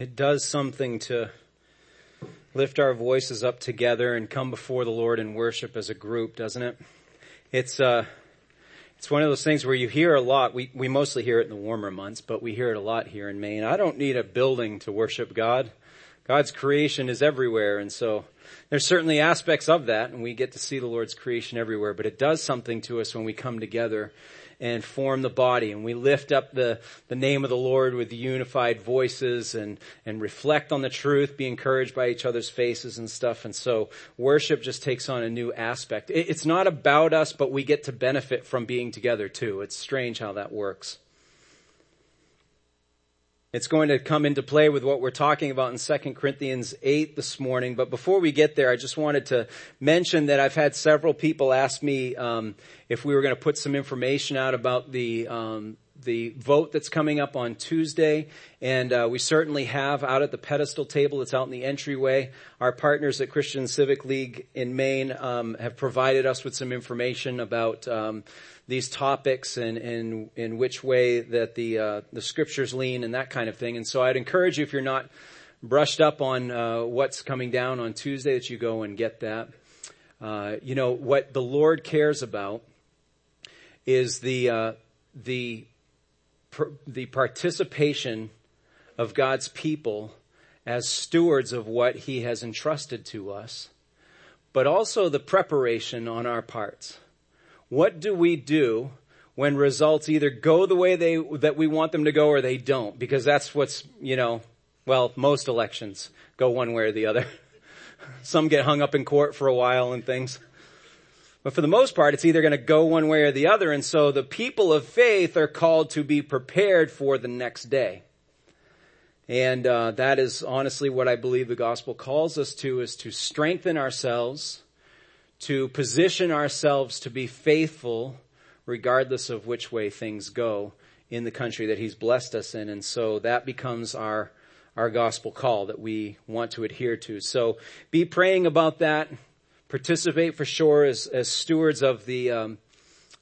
It does something to lift our voices up together and come before the Lord and worship as a group, doesn't it? It's, uh, it's one of those things where you hear a lot. We, we mostly hear it in the warmer months, but we hear it a lot here in Maine. I don't need a building to worship God. God's creation is everywhere. And so there's certainly aspects of that and we get to see the Lord's creation everywhere, but it does something to us when we come together and form the body and we lift up the, the name of the Lord with unified voices and, and reflect on the truth, be encouraged by each other's faces and stuff. And so worship just takes on a new aspect. It, it's not about us, but we get to benefit from being together too. It's strange how that works. It's going to come into play with what we're talking about in 2 Corinthians 8 this morning. But before we get there, I just wanted to mention that I've had several people ask me um, if we were going to put some information out about the um, the vote that's coming up on Tuesday, and uh, we certainly have out at the pedestal table. It's out in the entryway. Our partners at Christian Civic League in Maine um, have provided us with some information about um, these topics and, and in which way that the uh, the scriptures lean and that kind of thing. And so I'd encourage you if you're not brushed up on uh, what's coming down on Tuesday that you go and get that. Uh, you know what the Lord cares about is the uh, the the participation of God's people as stewards of what He has entrusted to us, but also the preparation on our parts. What do we do when results either go the way they, that we want them to go or they don't? Because that's what's, you know, well, most elections go one way or the other. Some get hung up in court for a while and things. But for the most part, it's either going to go one way or the other. And so the people of faith are called to be prepared for the next day. And uh, that is honestly what I believe the gospel calls us to: is to strengthen ourselves to position ourselves to be faithful regardless of which way things go in the country that he's blessed us in. And so that becomes our, our gospel call that we want to adhere to. So be praying about that. Participate for sure as, as stewards of the, um,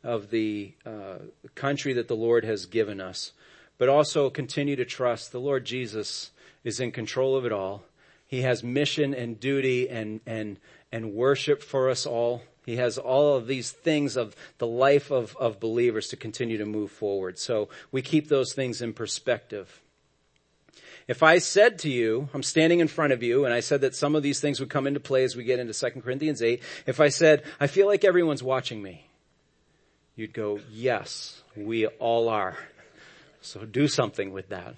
of the uh, country that the Lord has given us. But also continue to trust the Lord Jesus is in control of it all. He has mission and duty and, and and worship for us all. He has all of these things of the life of, of believers to continue to move forward. So we keep those things in perspective. If I said to you, I'm standing in front of you, and I said that some of these things would come into play as we get into 2 Corinthians 8, if I said, I feel like everyone's watching me, you'd go, yes, we all are. So do something with that.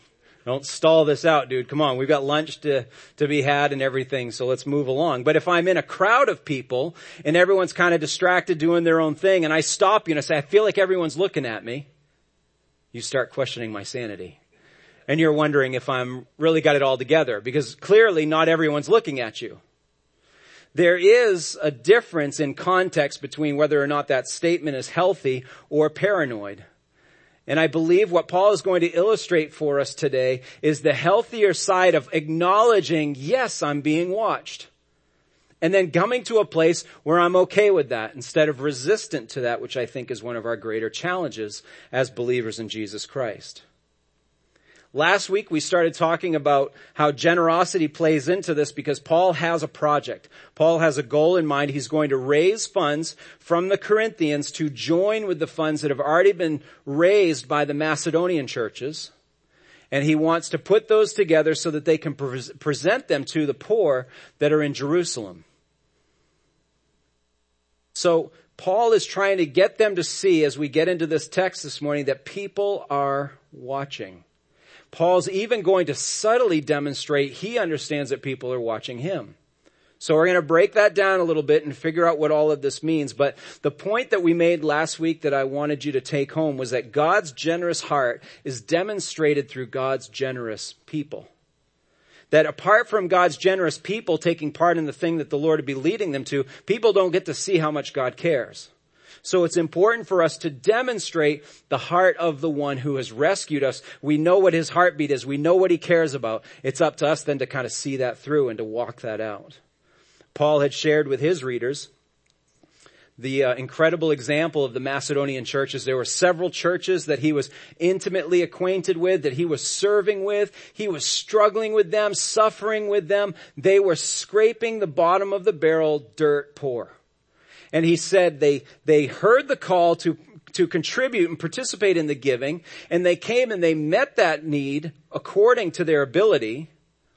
Don't stall this out, dude. Come on. We've got lunch to, to be had and everything. So let's move along. But if I'm in a crowd of people and everyone's kind of distracted doing their own thing and I stop you and I say, I feel like everyone's looking at me. You start questioning my sanity. And you're wondering if I'm really got it all together because clearly not everyone's looking at you. There is a difference in context between whether or not that statement is healthy or paranoid. And I believe what Paul is going to illustrate for us today is the healthier side of acknowledging, yes, I'm being watched. And then coming to a place where I'm okay with that instead of resistant to that, which I think is one of our greater challenges as believers in Jesus Christ. Last week we started talking about how generosity plays into this because Paul has a project. Paul has a goal in mind. He's going to raise funds from the Corinthians to join with the funds that have already been raised by the Macedonian churches. And he wants to put those together so that they can pre- present them to the poor that are in Jerusalem. So Paul is trying to get them to see as we get into this text this morning that people are watching. Paul's even going to subtly demonstrate he understands that people are watching him. So we're going to break that down a little bit and figure out what all of this means. But the point that we made last week that I wanted you to take home was that God's generous heart is demonstrated through God's generous people. That apart from God's generous people taking part in the thing that the Lord would be leading them to, people don't get to see how much God cares. So it's important for us to demonstrate the heart of the one who has rescued us. We know what his heartbeat is. We know what he cares about. It's up to us then to kind of see that through and to walk that out. Paul had shared with his readers the uh, incredible example of the Macedonian churches. There were several churches that he was intimately acquainted with, that he was serving with. He was struggling with them, suffering with them. They were scraping the bottom of the barrel dirt poor. And he said they, they heard the call to, to contribute and participate in the giving, and they came and they met that need according to their ability,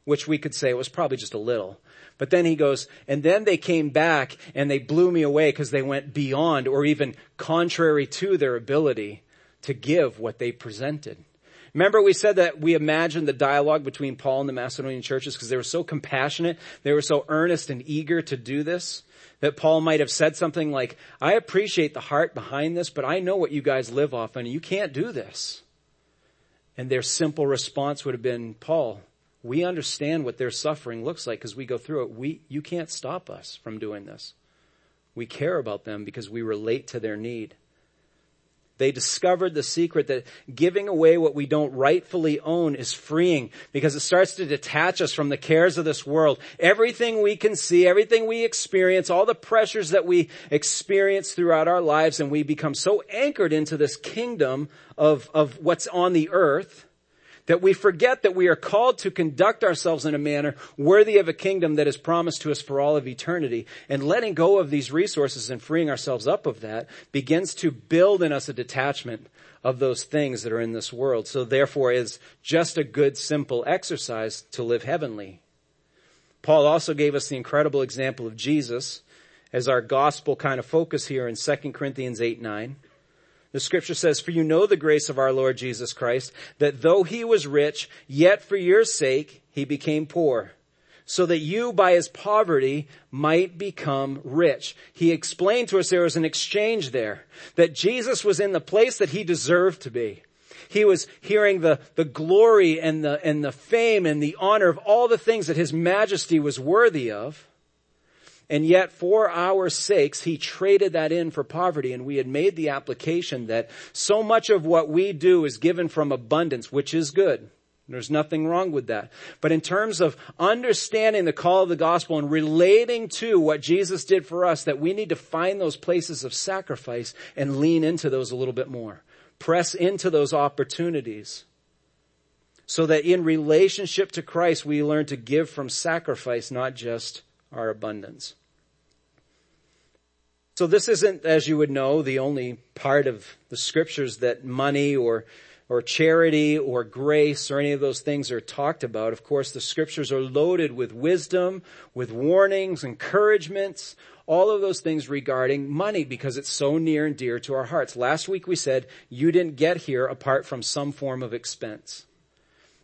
which we could say it was probably just a little. But then he goes, and then they came back and they blew me away because they went beyond or even contrary to their ability to give what they presented. Remember we said that we imagined the dialogue between Paul and the Macedonian churches because they were so compassionate, they were so earnest and eager to do this that Paul might have said something like, I appreciate the heart behind this, but I know what you guys live off and you can't do this. And their simple response would have been, Paul, we understand what their suffering looks like because we go through it. We, you can't stop us from doing this. We care about them because we relate to their need. They discovered the secret that giving away what we don't rightfully own is freeing because it starts to detach us from the cares of this world. Everything we can see, everything we experience, all the pressures that we experience throughout our lives and we become so anchored into this kingdom of, of what's on the earth that we forget that we are called to conduct ourselves in a manner worthy of a kingdom that is promised to us for all of eternity. And letting go of these resources and freeing ourselves up of that begins to build in us a detachment of those things that are in this world. So therefore is just a good simple exercise to live heavenly. Paul also gave us the incredible example of Jesus as our gospel kind of focus here in 2 Corinthians 8, 9. The scripture says, for you know the grace of our Lord Jesus Christ, that though he was rich, yet for your sake he became poor, so that you by his poverty might become rich. He explained to us there was an exchange there, that Jesus was in the place that he deserved to be. He was hearing the, the glory and the, and the fame and the honor of all the things that his majesty was worthy of. And yet for our sakes, he traded that in for poverty and we had made the application that so much of what we do is given from abundance, which is good. There's nothing wrong with that. But in terms of understanding the call of the gospel and relating to what Jesus did for us, that we need to find those places of sacrifice and lean into those a little bit more. Press into those opportunities. So that in relationship to Christ, we learn to give from sacrifice, not just our abundance. So this isn't, as you would know, the only part of the scriptures that money or or charity or grace or any of those things are talked about. Of course, the scriptures are loaded with wisdom, with warnings, encouragements, all of those things regarding money because it's so near and dear to our hearts. Last week we said you didn't get here apart from some form of expense.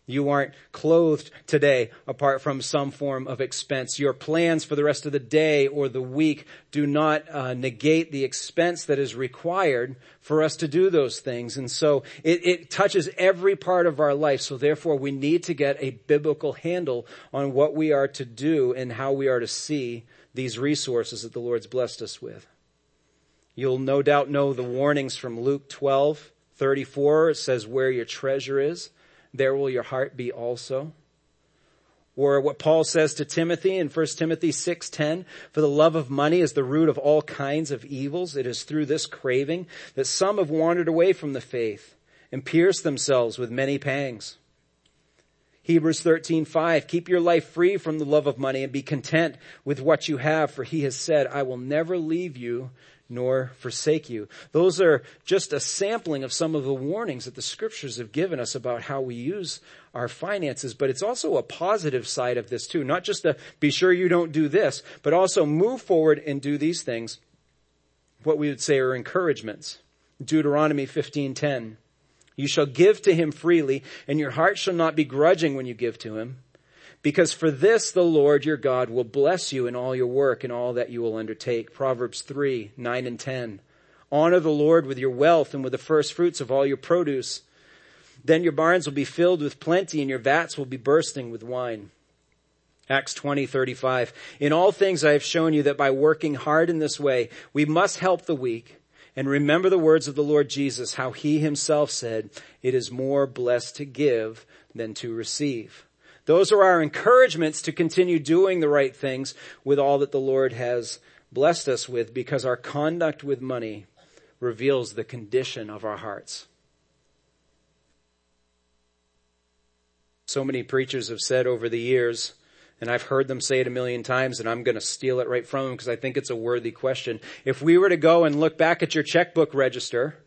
You aren't clothed today apart from some form of expense. Your plans for the rest of the day or the week do not uh, negate the expense that is required for us to do those things. And so it, it touches every part of our life. So therefore we need to get a biblical handle on what we are to do and how we are to see these resources that the Lord's blessed us with. You'll no doubt know the warnings from Luke 12, 34. It says where your treasure is there will your heart be also. Or what Paul says to Timothy in 1 Timothy 6:10, for the love of money is the root of all kinds of evils. It is through this craving that some have wandered away from the faith and pierced themselves with many pangs. Hebrews 13:5 Keep your life free from the love of money and be content with what you have for he has said I will never leave you nor forsake you. Those are just a sampling of some of the warnings that the scriptures have given us about how we use our finances, but it's also a positive side of this too. Not just to be sure you don't do this, but also move forward and do these things. What we would say are encouragements. Deuteronomy 15:10. You shall give to him freely, and your heart shall not be grudging when you give to him because for this the Lord your God will bless you in all your work and all that you will undertake. Proverbs 3, 9 and 10. Honor the Lord with your wealth and with the first fruits of all your produce. Then your barns will be filled with plenty and your vats will be bursting with wine. Acts 20, 35. In all things I have shown you that by working hard in this way, we must help the weak and remember the words of the Lord Jesus, how he himself said, it is more blessed to give than to receive. Those are our encouragements to continue doing the right things with all that the Lord has blessed us with because our conduct with money reveals the condition of our hearts. So many preachers have said over the years, and I've heard them say it a million times, and I'm going to steal it right from them because I think it's a worthy question. If we were to go and look back at your checkbook register,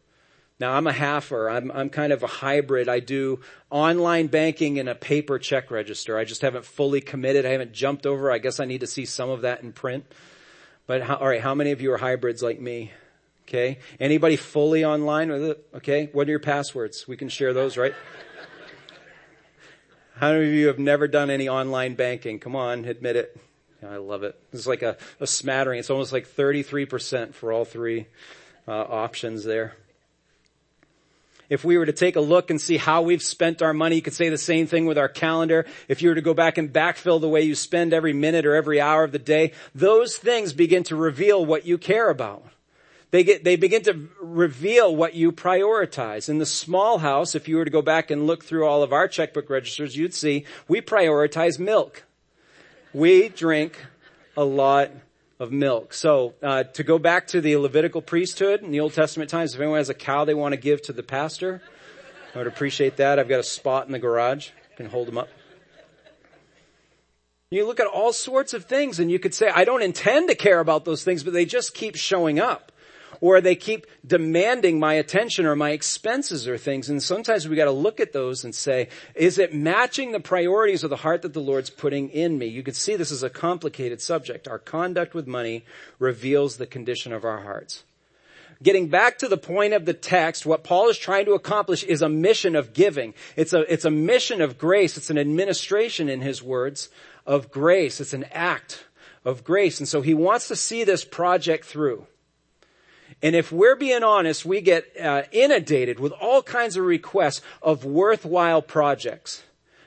now I'm a halfer. I'm, I'm kind of a hybrid. I do online banking and a paper check register. I just haven't fully committed. I haven't jumped over. I guess I need to see some of that in print. But how, all right, how many of you are hybrids like me? Okay. Anybody fully online with it? Okay. What are your passwords? We can share those, right? How many of you have never done any online banking? Come on, admit it. I love it. It's like a, a smattering. It's almost like 33% for all three uh, options there. If we were to take a look and see how we've spent our money, you could say the same thing with our calendar. If you were to go back and backfill the way you spend every minute or every hour of the day, those things begin to reveal what you care about. They get, they begin to reveal what you prioritize. In the small house, if you were to go back and look through all of our checkbook registers, you'd see we prioritize milk. We drink a lot of milk. So, uh, to go back to the Levitical priesthood in the Old Testament times, if anyone has a cow they want to give to the pastor, I would appreciate that. I've got a spot in the garage. I can hold them up. You look at all sorts of things and you could say, I don't intend to care about those things, but they just keep showing up or they keep demanding my attention or my expenses or things. And sometimes we got to look at those and say, is it matching the priorities of the heart that the Lord's putting in me? You could see this is a complicated subject. Our conduct with money reveals the condition of our hearts. Getting back to the point of the text, what Paul is trying to accomplish is a mission of giving. It's a, it's a mission of grace. It's an administration in his words of grace. It's an act of grace. And so he wants to see this project through. And if we're being honest, we get uh, inundated with all kinds of requests of worthwhile projects.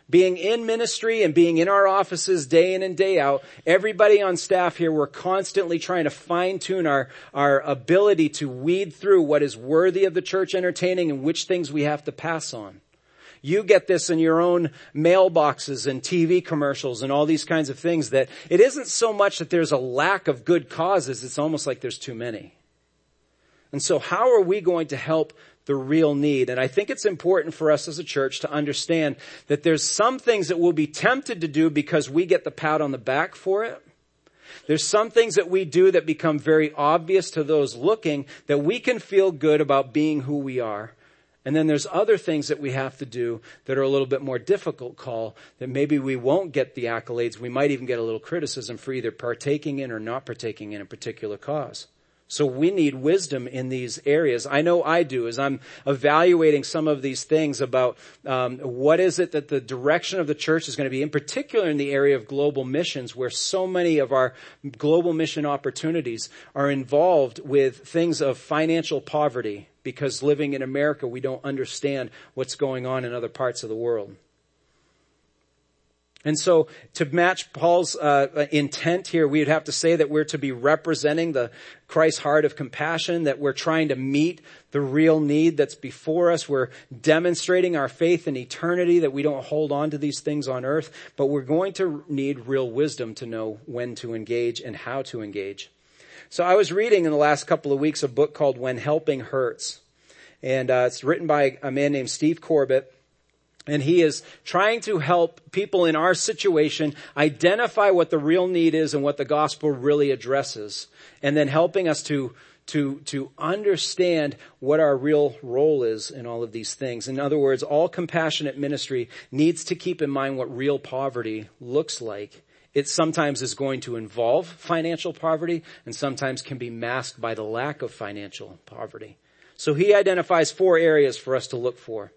Being in ministry and being in our offices day in and day out, everybody on staff here, we're constantly trying to fine tune our, our ability to weed through what is worthy of the church entertaining and which things we have to pass on. You get this in your own mailboxes and TV commercials and all these kinds of things that it isn't so much that there's a lack of good causes, it's almost like there's too many. And so how are we going to help the real need? And I think it's important for us as a church to understand that there's some things that we'll be tempted to do because we get the pat on the back for it. There's some things that we do that become very obvious to those looking that we can feel good about being who we are. And then there's other things that we have to do that are a little bit more difficult call that maybe we won't get the accolades. We might even get a little criticism for either partaking in or not partaking in a particular cause. So we need wisdom in these areas. I know I do as I'm evaluating some of these things about um, what is it that the direction of the church is going to be, in particular in the area of global missions, where so many of our global mission opportunities are involved with things of financial poverty, because living in America, we don't understand what's going on in other parts of the world. And so to match Paul's uh, intent here, we would have to say that we're to be representing the Christ's heart of compassion, that we're trying to meet the real need that's before us. We're demonstrating our faith in eternity, that we don't hold on to these things on earth, but we're going to need real wisdom to know when to engage and how to engage. So I was reading in the last couple of weeks a book called When Helping Hurts. And uh, it's written by a man named Steve Corbett. And he is trying to help people in our situation identify what the real need is and what the gospel really addresses. And then helping us to, to, to understand what our real role is in all of these things. In other words, all compassionate ministry needs to keep in mind what real poverty looks like. It sometimes is going to involve financial poverty and sometimes can be masked by the lack of financial poverty. So he identifies four areas for us to look for.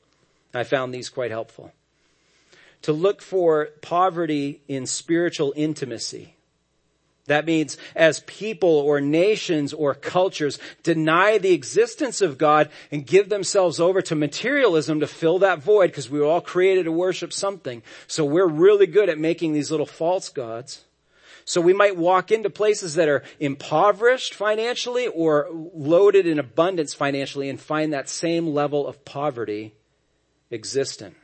I found these quite helpful. To look for poverty in spiritual intimacy. That means as people or nations or cultures deny the existence of God and give themselves over to materialism to fill that void because we were all created to worship something. So we're really good at making these little false gods. So we might walk into places that are impoverished financially or loaded in abundance financially and find that same level of poverty existent.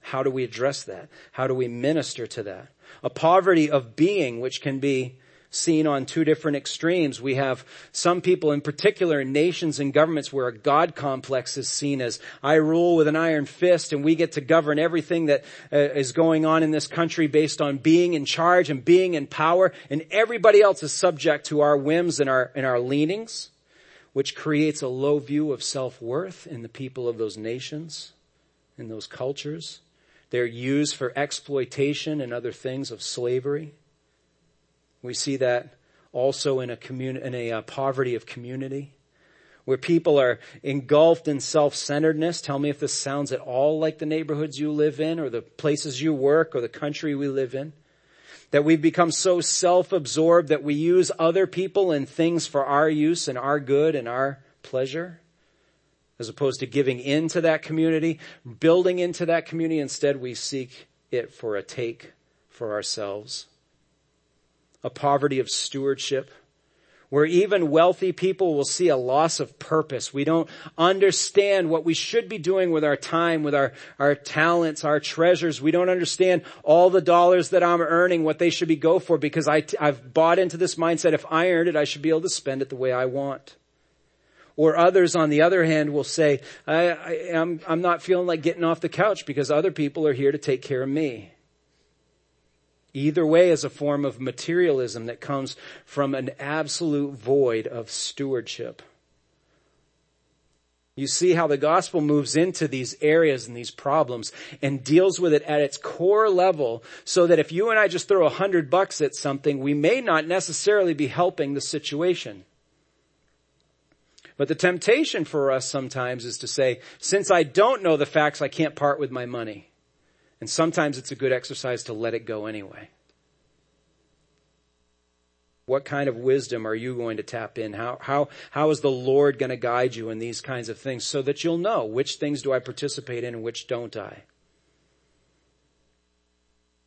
How do we address that? How do we minister to that? A poverty of being, which can be seen on two different extremes. We have some people in particular in nations and governments where a God complex is seen as I rule with an iron fist and we get to govern everything that uh, is going on in this country based on being in charge and being in power and everybody else is subject to our whims and our, and our leanings, which creates a low view of self-worth in the people of those nations, in those cultures. They're used for exploitation and other things of slavery. We see that also in a in a uh, poverty of community where people are engulfed in self-centeredness. Tell me if this sounds at all like the neighborhoods you live in or the places you work or the country we live in. That we've become so self-absorbed that we use other people and things for our use and our good and our pleasure. As opposed to giving into that community, building into that community, instead we seek it for a take for ourselves a poverty of stewardship, where even wealthy people will see a loss of purpose. We don't understand what we should be doing with our time, with our, our talents, our treasures. We don't understand all the dollars that I'm earning, what they should be go for because I, I've bought into this mindset. If I earned it, I should be able to spend it the way I want. Or others, on the other hand, will say, I, I, I'm, I'm not feeling like getting off the couch because other people are here to take care of me. Either way is a form of materialism that comes from an absolute void of stewardship. You see how the gospel moves into these areas and these problems and deals with it at its core level so that if you and I just throw a hundred bucks at something, we may not necessarily be helping the situation. But the temptation for us sometimes is to say, since I don't know the facts, I can't part with my money. And sometimes it's a good exercise to let it go anyway. What kind of wisdom are you going to tap in? How, how, how is the Lord going to guide you in these kinds of things so that you'll know which things do I participate in and which don't I?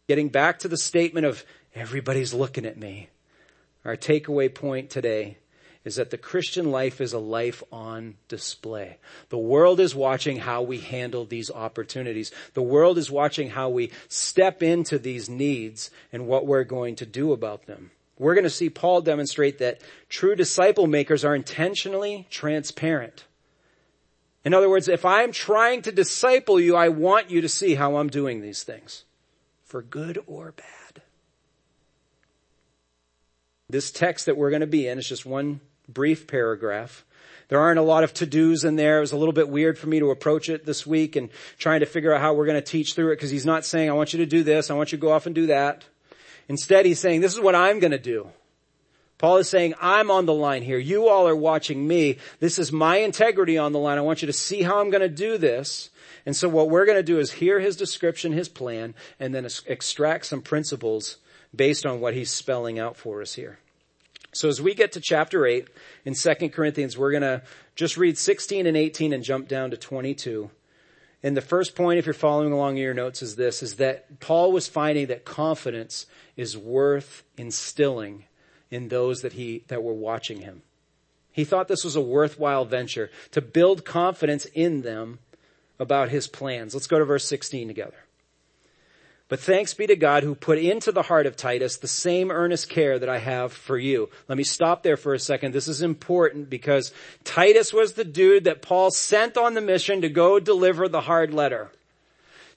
Getting back to the statement of everybody's looking at me. Our takeaway point today is that the Christian life is a life on display. The world is watching how we handle these opportunities. The world is watching how we step into these needs and what we're going to do about them. We're going to see Paul demonstrate that true disciple makers are intentionally transparent. In other words, if I'm trying to disciple you, I want you to see how I'm doing these things. For good or bad. This text that we're going to be in is just one brief paragraph. There aren't a lot of to-dos in there. It was a little bit weird for me to approach it this week and trying to figure out how we're going to teach through it because he's not saying, I want you to do this. I want you to go off and do that. Instead, he's saying, this is what I'm going to do. Paul is saying, I'm on the line here. You all are watching me. This is my integrity on the line. I want you to see how I'm going to do this. And so what we're going to do is hear his description, his plan, and then extract some principles based on what he's spelling out for us here. So as we get to chapter 8 in 2 Corinthians, we're going to just read 16 and 18 and jump down to 22. And the first point, if you're following along in your notes, is this, is that Paul was finding that confidence is worth instilling in those that he, that were watching him. He thought this was a worthwhile venture to build confidence in them about his plans. Let's go to verse 16 together. But thanks be to God who put into the heart of Titus the same earnest care that I have for you. Let me stop there for a second. This is important because Titus was the dude that Paul sent on the mission to go deliver the hard letter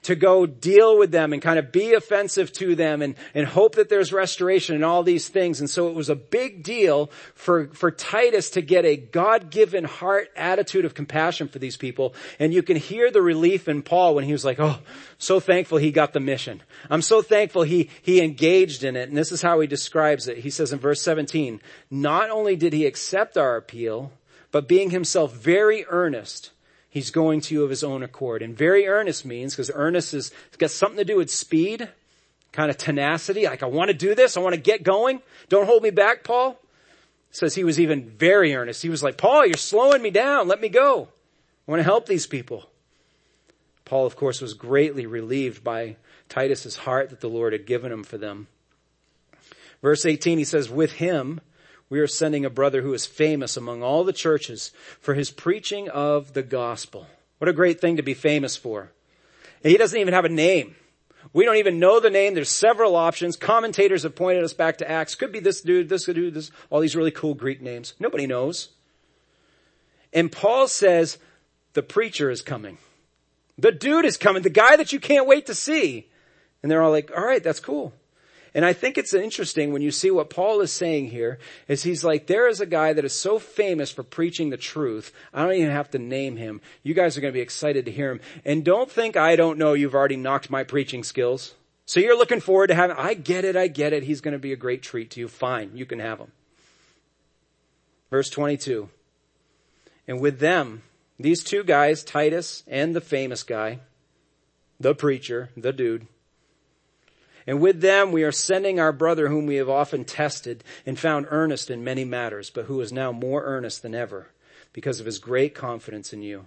to go deal with them and kind of be offensive to them and, and hope that there's restoration and all these things. And so it was a big deal for, for Titus to get a God-given heart attitude of compassion for these people. And you can hear the relief in Paul when he was like, oh, so thankful he got the mission. I'm so thankful he, he engaged in it. And this is how he describes it. He says in verse 17, not only did he accept our appeal, but being himself very earnest, He's going to you of his own accord. And very earnest means, because earnest is, it's got something to do with speed, kind of tenacity, like I want to do this, I want to get going. Don't hold me back, Paul. Says he was even very earnest. He was like, Paul, you're slowing me down. Let me go. I want to help these people. Paul, of course, was greatly relieved by Titus's heart that the Lord had given him for them. Verse 18, he says, with him, we are sending a brother who is famous among all the churches for his preaching of the gospel. What a great thing to be famous for. And he doesn't even have a name. We don't even know the name. There's several options. Commentators have pointed us back to Acts. Could be this dude, this dude, this, all these really cool Greek names. Nobody knows. And Paul says, the preacher is coming. The dude is coming. The guy that you can't wait to see. And they're all like, all right, that's cool. And I think it's interesting when you see what Paul is saying here is he's like, there is a guy that is so famous for preaching the truth. I don't even have to name him. You guys are going to be excited to hear him. And don't think I don't know you've already knocked my preaching skills. So you're looking forward to having, I get it, I get it. He's going to be a great treat to you. Fine. You can have him. Verse 22. And with them, these two guys, Titus and the famous guy, the preacher, the dude, and with them we are sending our brother whom we have often tested and found earnest in many matters, but who is now more earnest than ever because of his great confidence in you.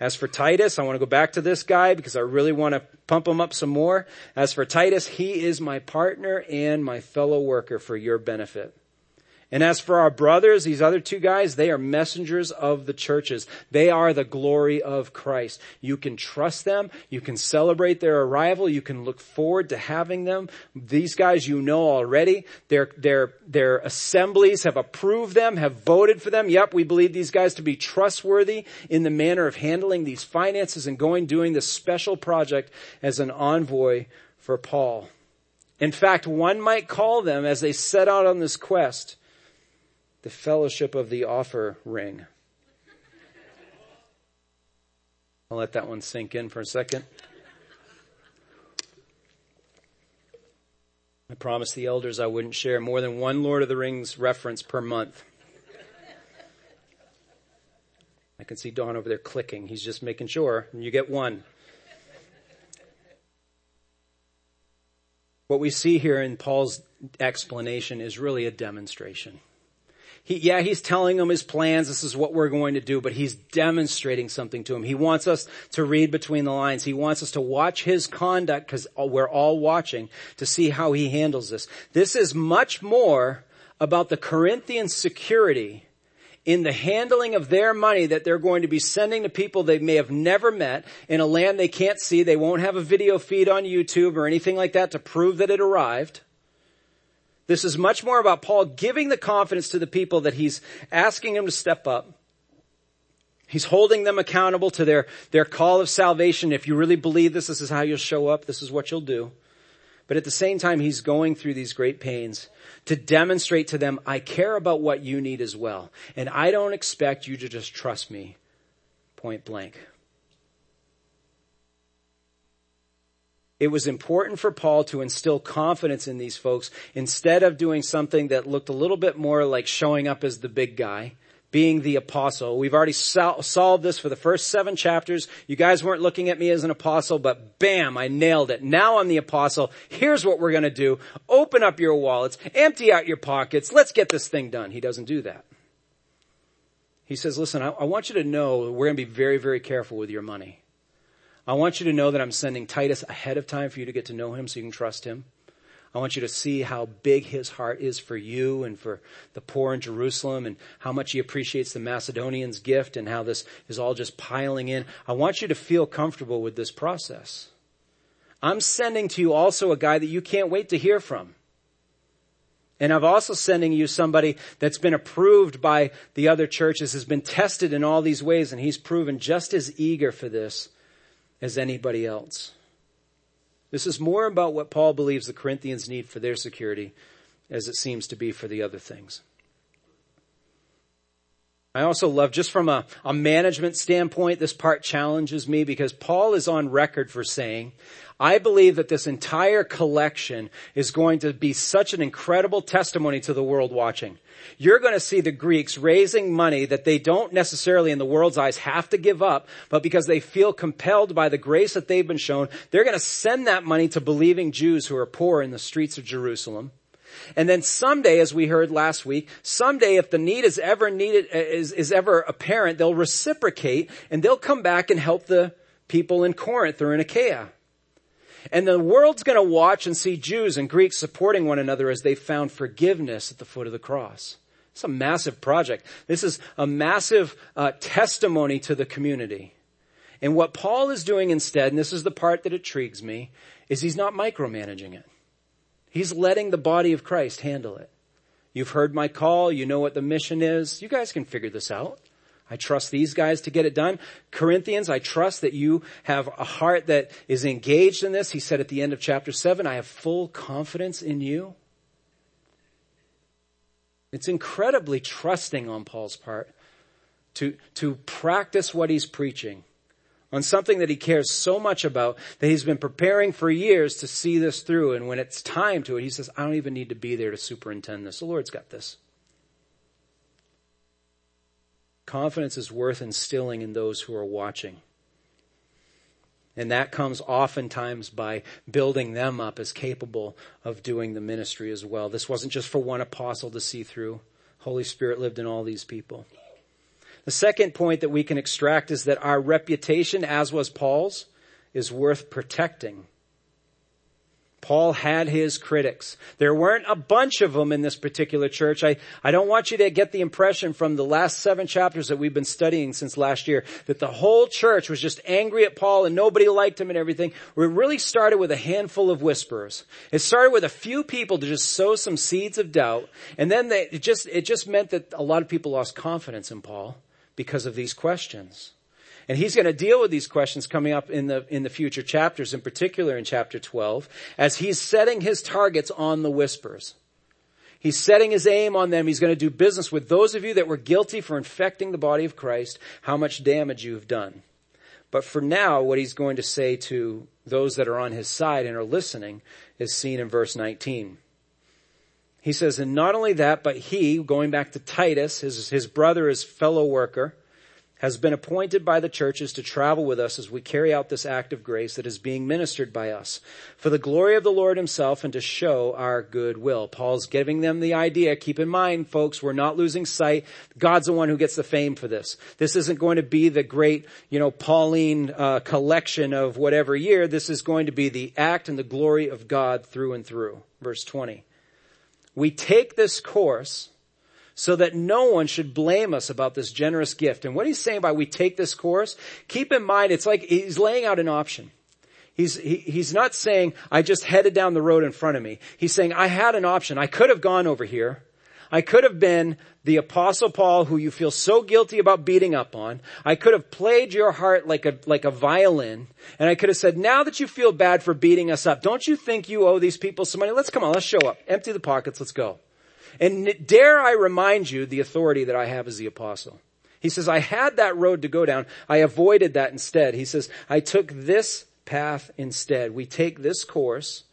As for Titus, I want to go back to this guy because I really want to pump him up some more. As for Titus, he is my partner and my fellow worker for your benefit. And as for our brothers, these other two guys, they are messengers of the churches. They are the glory of Christ. You can trust them. You can celebrate their arrival. You can look forward to having them. These guys you know already. Their, their, their assemblies have approved them, have voted for them. Yep, we believe these guys to be trustworthy in the manner of handling these finances and going doing this special project as an envoy for Paul. In fact, one might call them as they set out on this quest, the fellowship of the offer ring. I'll let that one sink in for a second. I promised the elders I wouldn't share more than one Lord of the Rings reference per month. I can see Don over there clicking. He's just making sure. You get one. What we see here in Paul's explanation is really a demonstration he, yeah, he's telling them his plans. This is what we're going to do, but he's demonstrating something to him. He wants us to read between the lines. He wants us to watch his conduct because we're all watching to see how he handles this. This is much more about the Corinthian security in the handling of their money that they're going to be sending to people they may have never met in a land they can't see. They won't have a video feed on YouTube or anything like that to prove that it arrived. This is much more about Paul giving the confidence to the people that he's asking them to step up. He's holding them accountable to their, their call of salvation. If you really believe this, this is how you'll show up. This is what you'll do. But at the same time, he's going through these great pains to demonstrate to them, I care about what you need as well. And I don't expect you to just trust me point blank. It was important for Paul to instill confidence in these folks instead of doing something that looked a little bit more like showing up as the big guy, being the apostle. We've already sol- solved this for the first seven chapters. You guys weren't looking at me as an apostle, but bam, I nailed it. Now I'm the apostle. Here's what we're gonna do. Open up your wallets, empty out your pockets, let's get this thing done. He doesn't do that. He says, listen, I, I want you to know we're gonna be very, very careful with your money. I want you to know that I'm sending Titus ahead of time for you to get to know him so you can trust him. I want you to see how big his heart is for you and for the poor in Jerusalem and how much he appreciates the Macedonians' gift and how this is all just piling in. I want you to feel comfortable with this process. I'm sending to you also a guy that you can't wait to hear from. And I'm also sending you somebody that's been approved by the other churches, has been tested in all these ways, and he's proven just as eager for this as anybody else. This is more about what Paul believes the Corinthians need for their security as it seems to be for the other things. I also love, just from a, a, management standpoint, this part challenges me because Paul is on record for saying, I believe that this entire collection is going to be such an incredible testimony to the world watching. You're going to see the Greeks raising money that they don't necessarily in the world's eyes have to give up, but because they feel compelled by the grace that they've been shown, they're going to send that money to believing Jews who are poor in the streets of Jerusalem. And then someday, as we heard last week, someday if the need is ever needed, is, is ever apparent, they'll reciprocate and they'll come back and help the people in Corinth or in Achaia. And the world's to watch and see Jews and Greeks supporting one another as they found forgiveness at the foot of the cross. It's a massive project. This is a massive uh, testimony to the community. And what Paul is doing instead, and this is the part that intrigues me, is he's not micromanaging it. He's letting the body of Christ handle it. You've heard my call. You know what the mission is. You guys can figure this out. I trust these guys to get it done. Corinthians, I trust that you have a heart that is engaged in this. He said at the end of chapter seven, I have full confidence in you. It's incredibly trusting on Paul's part to, to practice what he's preaching on something that he cares so much about that he's been preparing for years to see this through. And when it's time to it, he says, I don't even need to be there to superintend this. The Lord's got this. Confidence is worth instilling in those who are watching. And that comes oftentimes by building them up as capable of doing the ministry as well. This wasn't just for one apostle to see through. Holy Spirit lived in all these people. The second point that we can extract is that our reputation, as was Paul's, is worth protecting. Paul had his critics. There weren't a bunch of them in this particular church. I, I don't want you to get the impression from the last seven chapters that we've been studying since last year that the whole church was just angry at Paul and nobody liked him and everything. It really started with a handful of whisperers. It started with a few people to just sow some seeds of doubt. And then they, it just, it just meant that a lot of people lost confidence in Paul because of these questions. And he's going to deal with these questions coming up in the, in the future chapters, in particular in chapter 12, as he's setting his targets on the whispers. He's setting his aim on them. He's going to do business with those of you that were guilty for infecting the body of Christ, how much damage you've done. But for now, what he's going to say to those that are on his side and are listening is seen in verse 19. He says, and not only that, but he, going back to Titus, his, his brother, his fellow worker, has been appointed by the churches to travel with us as we carry out this act of grace that is being ministered by us for the glory of the Lord himself and to show our good will. Paul's giving them the idea. Keep in mind, folks, we're not losing sight. God's the one who gets the fame for this. This isn't going to be the great, you know, Pauline uh, collection of whatever year. This is going to be the act and the glory of God through and through. Verse 20. We take this course so that no one should blame us about this generous gift. And what he's saying by we take this course, keep in mind it's like he's laying out an option. He's, he, he's not saying, I just headed down the road in front of me. He's saying, I had an option. I could have gone over here. I could have been the apostle Paul who you feel so guilty about beating up on. I could have played your heart like a, like a violin. And I could have said, now that you feel bad for beating us up, don't you think you owe these people some money? Let's come on, let's show up. Empty the pockets, let's go. And dare I remind you the authority that I have as the apostle. He says, I had that road to go down. I avoided that instead. He says, I took this path instead. We take this course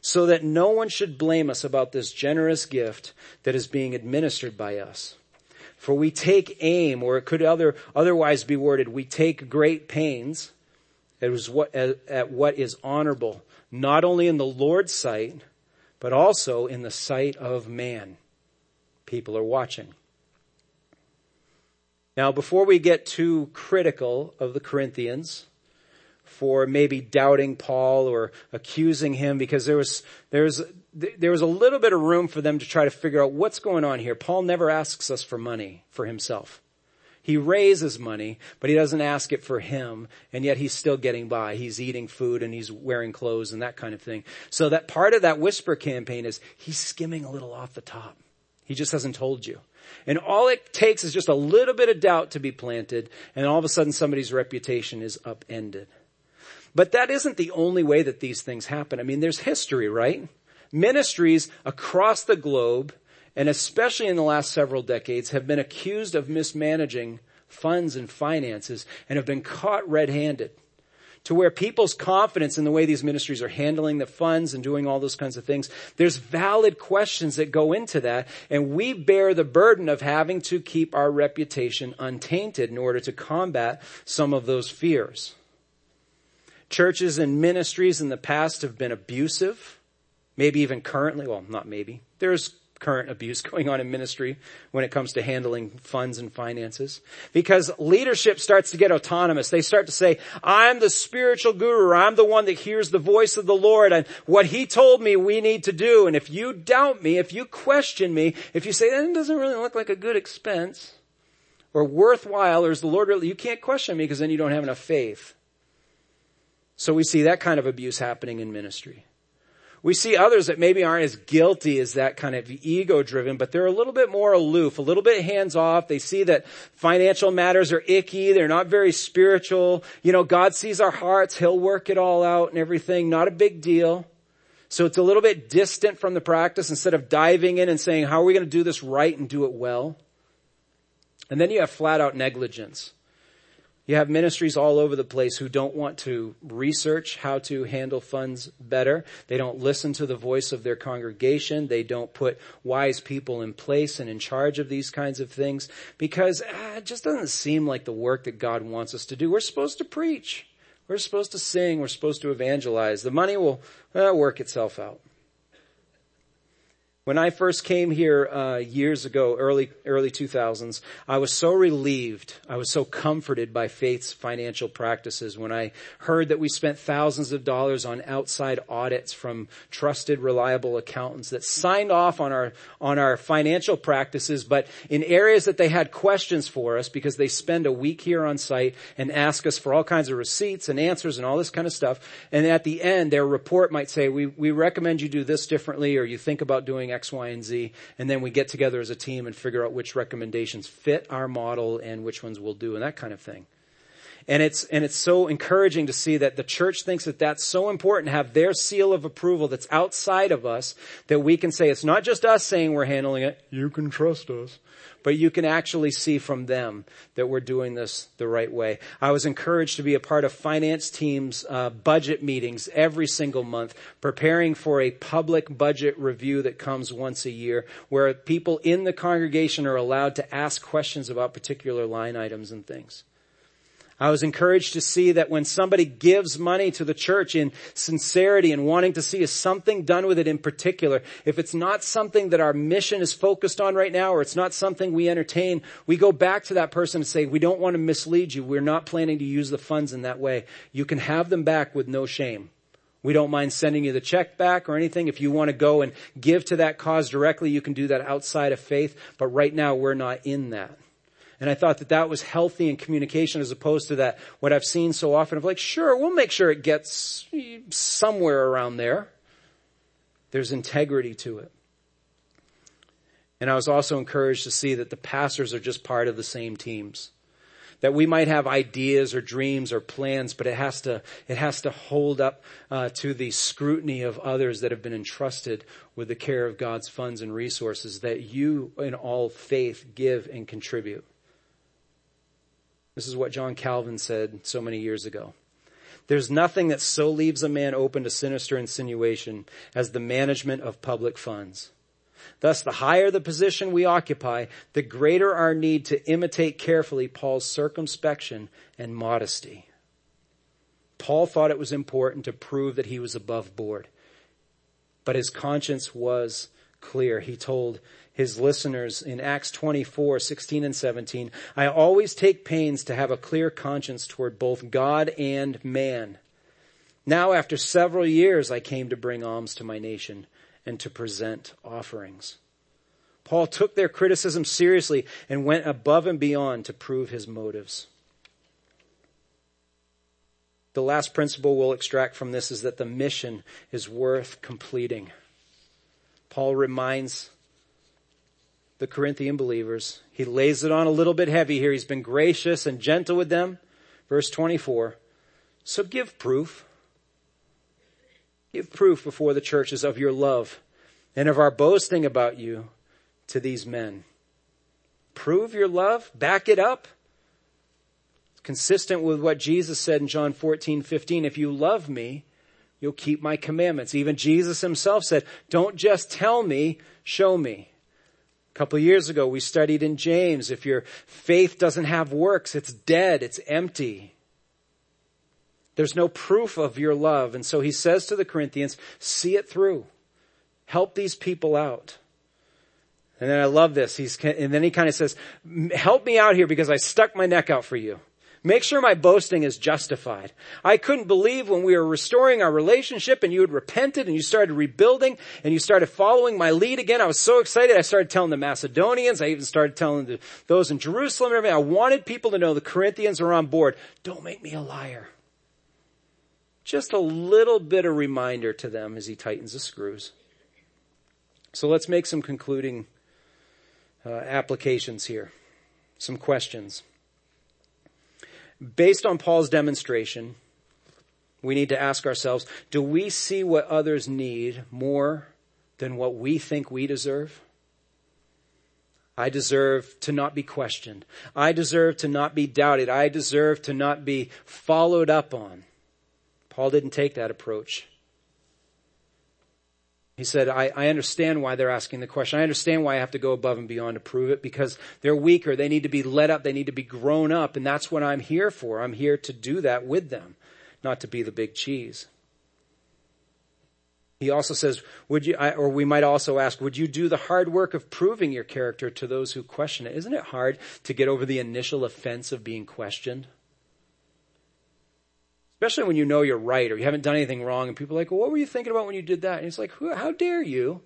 so that no one should blame us about this generous gift that is being administered by us. For we take aim, or it could other, otherwise be worded, we take great pains at what, at what is honorable, not only in the Lord's sight, but also in the sight of man. People are watching. Now, before we get too critical of the Corinthians for maybe doubting Paul or accusing him, because there was, there was, there was a little bit of room for them to try to figure out what's going on here. Paul never asks us for money for himself. He raises money, but he doesn't ask it for him, and yet he's still getting by. He's eating food and he's wearing clothes and that kind of thing. So that part of that whisper campaign is he's skimming a little off the top. He just hasn't told you. And all it takes is just a little bit of doubt to be planted, and all of a sudden somebody's reputation is upended. But that isn't the only way that these things happen. I mean, there's history, right? Ministries across the globe and especially in the last several decades, have been accused of mismanaging funds and finances and have been caught red-handed to where people's confidence in the way these ministries are handling the funds and doing all those kinds of things, there's valid questions that go into that, and we bear the burden of having to keep our reputation untainted in order to combat some of those fears. Churches and ministries in the past have been abusive, maybe even currently, well, not maybe. There's current abuse going on in ministry when it comes to handling funds and finances. Because leadership starts to get autonomous. They start to say, I'm the spiritual guru. I'm the one that hears the voice of the Lord and what he told me we need to do. And if you doubt me, if you question me, if you say, that doesn't really look like a good expense, or worthwhile or is the Lord really, you can't question me because then you don't have enough faith. So we see that kind of abuse happening in ministry. We see others that maybe aren't as guilty as that kind of ego driven, but they're a little bit more aloof, a little bit hands off. They see that financial matters are icky. They're not very spiritual. You know, God sees our hearts. He'll work it all out and everything. Not a big deal. So it's a little bit distant from the practice instead of diving in and saying, how are we going to do this right and do it well? And then you have flat out negligence. You have ministries all over the place who don't want to research how to handle funds better. They don't listen to the voice of their congregation. They don't put wise people in place and in charge of these kinds of things because ah, it just doesn't seem like the work that God wants us to do. We're supposed to preach. We're supposed to sing. We're supposed to evangelize. The money will uh, work itself out. When I first came here uh, years ago, early early 2000s, I was so relieved. I was so comforted by Faith's financial practices when I heard that we spent thousands of dollars on outside audits from trusted, reliable accountants that signed off on our on our financial practices, but in areas that they had questions for us because they spend a week here on site and ask us for all kinds of receipts and answers and all this kind of stuff. And at the end, their report might say, "We we recommend you do this differently, or you think about doing." X, Y, and Z, and then we get together as a team and figure out which recommendations fit our model and which ones we'll do and that kind of thing. And it's, and it's so encouraging to see that the church thinks that that's so important to have their seal of approval that's outside of us that we can say it's not just us saying we're handling it. You can trust us but you can actually see from them that we're doing this the right way. I was encouraged to be a part of finance teams uh, budget meetings every single month, preparing for a public budget review that comes once a year, where people in the congregation are allowed to ask questions about particular line items and things. I was encouraged to see that when somebody gives money to the church in sincerity and wanting to see something done with it in particular, if it's not something that our mission is focused on right now or it's not something we entertain, we go back to that person and say, we don't want to mislead you. We're not planning to use the funds in that way. You can have them back with no shame. We don't mind sending you the check back or anything. If you want to go and give to that cause directly, you can do that outside of faith. But right now, we're not in that. And I thought that that was healthy in communication as opposed to that, what I've seen so often of like, sure, we'll make sure it gets somewhere around there. There's integrity to it. And I was also encouraged to see that the pastors are just part of the same teams. That we might have ideas or dreams or plans, but it has to, it has to hold up uh, to the scrutiny of others that have been entrusted with the care of God's funds and resources that you in all faith give and contribute. This is what John Calvin said so many years ago. There's nothing that so leaves a man open to sinister insinuation as the management of public funds. Thus, the higher the position we occupy, the greater our need to imitate carefully Paul's circumspection and modesty. Paul thought it was important to prove that he was above board, but his conscience was clear. He told his listeners in Acts 24, 16 and 17, I always take pains to have a clear conscience toward both God and man. Now after several years I came to bring alms to my nation and to present offerings. Paul took their criticism seriously and went above and beyond to prove his motives. The last principle we'll extract from this is that the mission is worth completing. Paul reminds the Corinthian believers. He lays it on a little bit heavy here. He's been gracious and gentle with them. Verse 24. So give proof. Give proof before the churches of your love and of our boasting about you to these men. Prove your love. Back it up. It's consistent with what Jesus said in John 14, 15. If you love me, you'll keep my commandments. Even Jesus himself said, don't just tell me, show me. Couple years ago, we studied in James, if your faith doesn't have works, it's dead, it's empty. There's no proof of your love. And so he says to the Corinthians, see it through. Help these people out. And then I love this. He's, and then he kind of says, help me out here because I stuck my neck out for you. Make sure my boasting is justified. I couldn't believe when we were restoring our relationship and you had repented and you started rebuilding and you started following my lead again. I was so excited. I started telling the Macedonians. I even started telling those in Jerusalem and everything. I wanted people to know the Corinthians are on board. Don't make me a liar. Just a little bit of reminder to them as he tightens the screws. So let's make some concluding uh, applications here. Some questions. Based on Paul's demonstration, we need to ask ourselves, do we see what others need more than what we think we deserve? I deserve to not be questioned. I deserve to not be doubted. I deserve to not be followed up on. Paul didn't take that approach. He said, I, I, understand why they're asking the question. I understand why I have to go above and beyond to prove it because they're weaker. They need to be led up. They need to be grown up. And that's what I'm here for. I'm here to do that with them, not to be the big cheese. He also says, would you, or we might also ask, would you do the hard work of proving your character to those who question it? Isn't it hard to get over the initial offense of being questioned? Especially when you know you're right or you haven't done anything wrong and people are like, well, what were you thinking about when you did that? And it's like, how dare you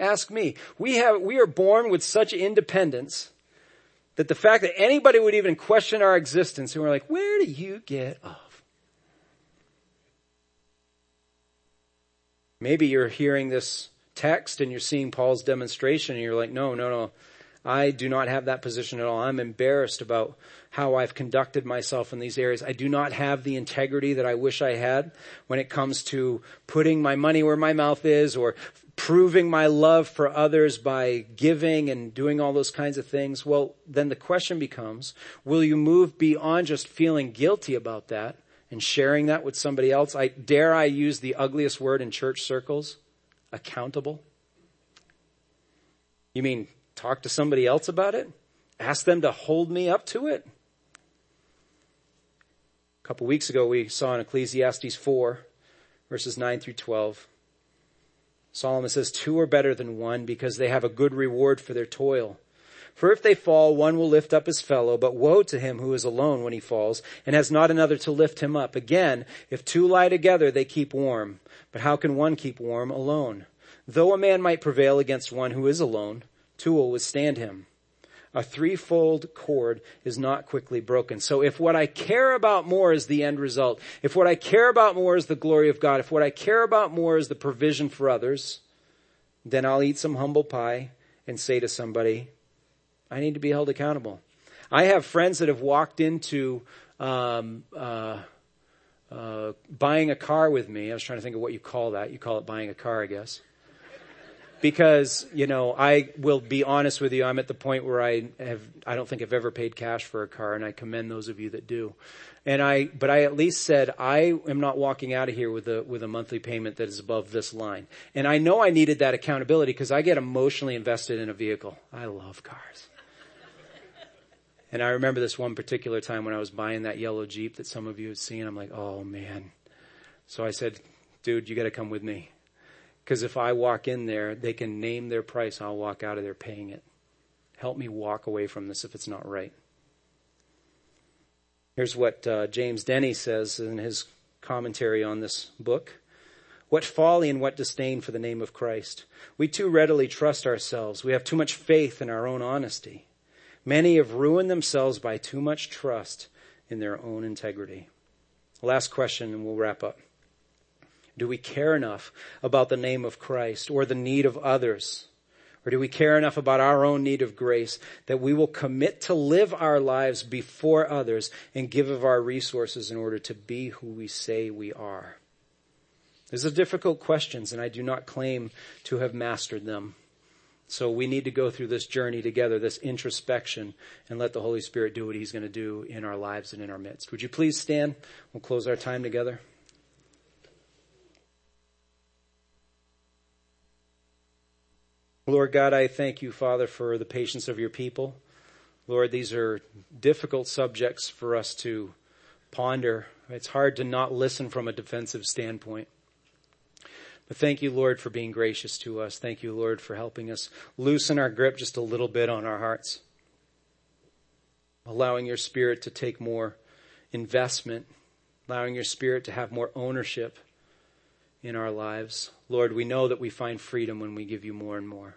ask me? We have, we are born with such independence that the fact that anybody would even question our existence and we're like, where do you get off? Maybe you're hearing this text and you're seeing Paul's demonstration and you're like, no, no, no. I do not have that position at all. I'm embarrassed about how I've conducted myself in these areas. I do not have the integrity that I wish I had when it comes to putting my money where my mouth is or proving my love for others by giving and doing all those kinds of things. Well, then the question becomes, will you move beyond just feeling guilty about that and sharing that with somebody else? I dare I use the ugliest word in church circles? Accountable? You mean talk to somebody else about it? Ask them to hold me up to it? A couple weeks ago, we saw in Ecclesiastes 4, verses 9 through 12. Solomon says, Two are better than one because they have a good reward for their toil. For if they fall, one will lift up his fellow, but woe to him who is alone when he falls and has not another to lift him up. Again, if two lie together, they keep warm. But how can one keep warm alone? Though a man might prevail against one who is alone, will withstand him a threefold cord is not quickly broken. So if what I care about more is the end result, if what I care about more is the glory of God, if what I care about more is the provision for others, then I'll eat some humble pie and say to somebody, I need to be held accountable. I have friends that have walked into um, uh, uh, buying a car with me. I was trying to think of what you call that. You call it buying a car, I guess because you know I will be honest with you. I'm at the point where I have I don't think I've ever paid cash for a car, and I commend those of you that do. And I, but I at least said I am not walking out of here with a with a monthly payment that is above this line. And I know I needed that accountability because I get emotionally invested in a vehicle. I love cars. and I remember this one particular time when I was buying that yellow Jeep that some of you have seen. I'm like, oh man. So I said, dude, you got to come with me. Because if I walk in there, they can name their price. I'll walk out of there paying it. Help me walk away from this if it's not right. Here's what uh, James Denney says in his commentary on this book. What folly and what disdain for the name of Christ. We too readily trust ourselves. We have too much faith in our own honesty. Many have ruined themselves by too much trust in their own integrity. Last question and we'll wrap up. Do we care enough about the name of Christ or the need of others? Or do we care enough about our own need of grace that we will commit to live our lives before others and give of our resources in order to be who we say we are? These are difficult questions and I do not claim to have mastered them. So we need to go through this journey together, this introspection, and let the Holy Spirit do what He's going to do in our lives and in our midst. Would you please stand? We'll close our time together. Lord God, I thank you, Father, for the patience of your people. Lord, these are difficult subjects for us to ponder. It's hard to not listen from a defensive standpoint. But thank you, Lord, for being gracious to us. Thank you, Lord, for helping us loosen our grip just a little bit on our hearts. Allowing your spirit to take more investment, allowing your Spirit to have more ownership in our lives. Lord, we know that we find freedom when we give you more and more.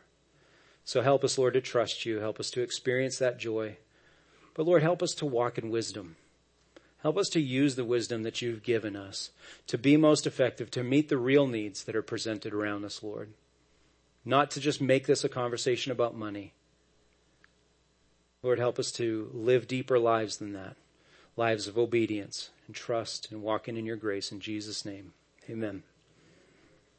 So help us, Lord, to trust you. Help us to experience that joy. But Lord, help us to walk in wisdom. Help us to use the wisdom that you've given us to be most effective, to meet the real needs that are presented around us, Lord. Not to just make this a conversation about money. Lord, help us to live deeper lives than that. Lives of obedience and trust and walking in your grace. In Jesus' name, amen.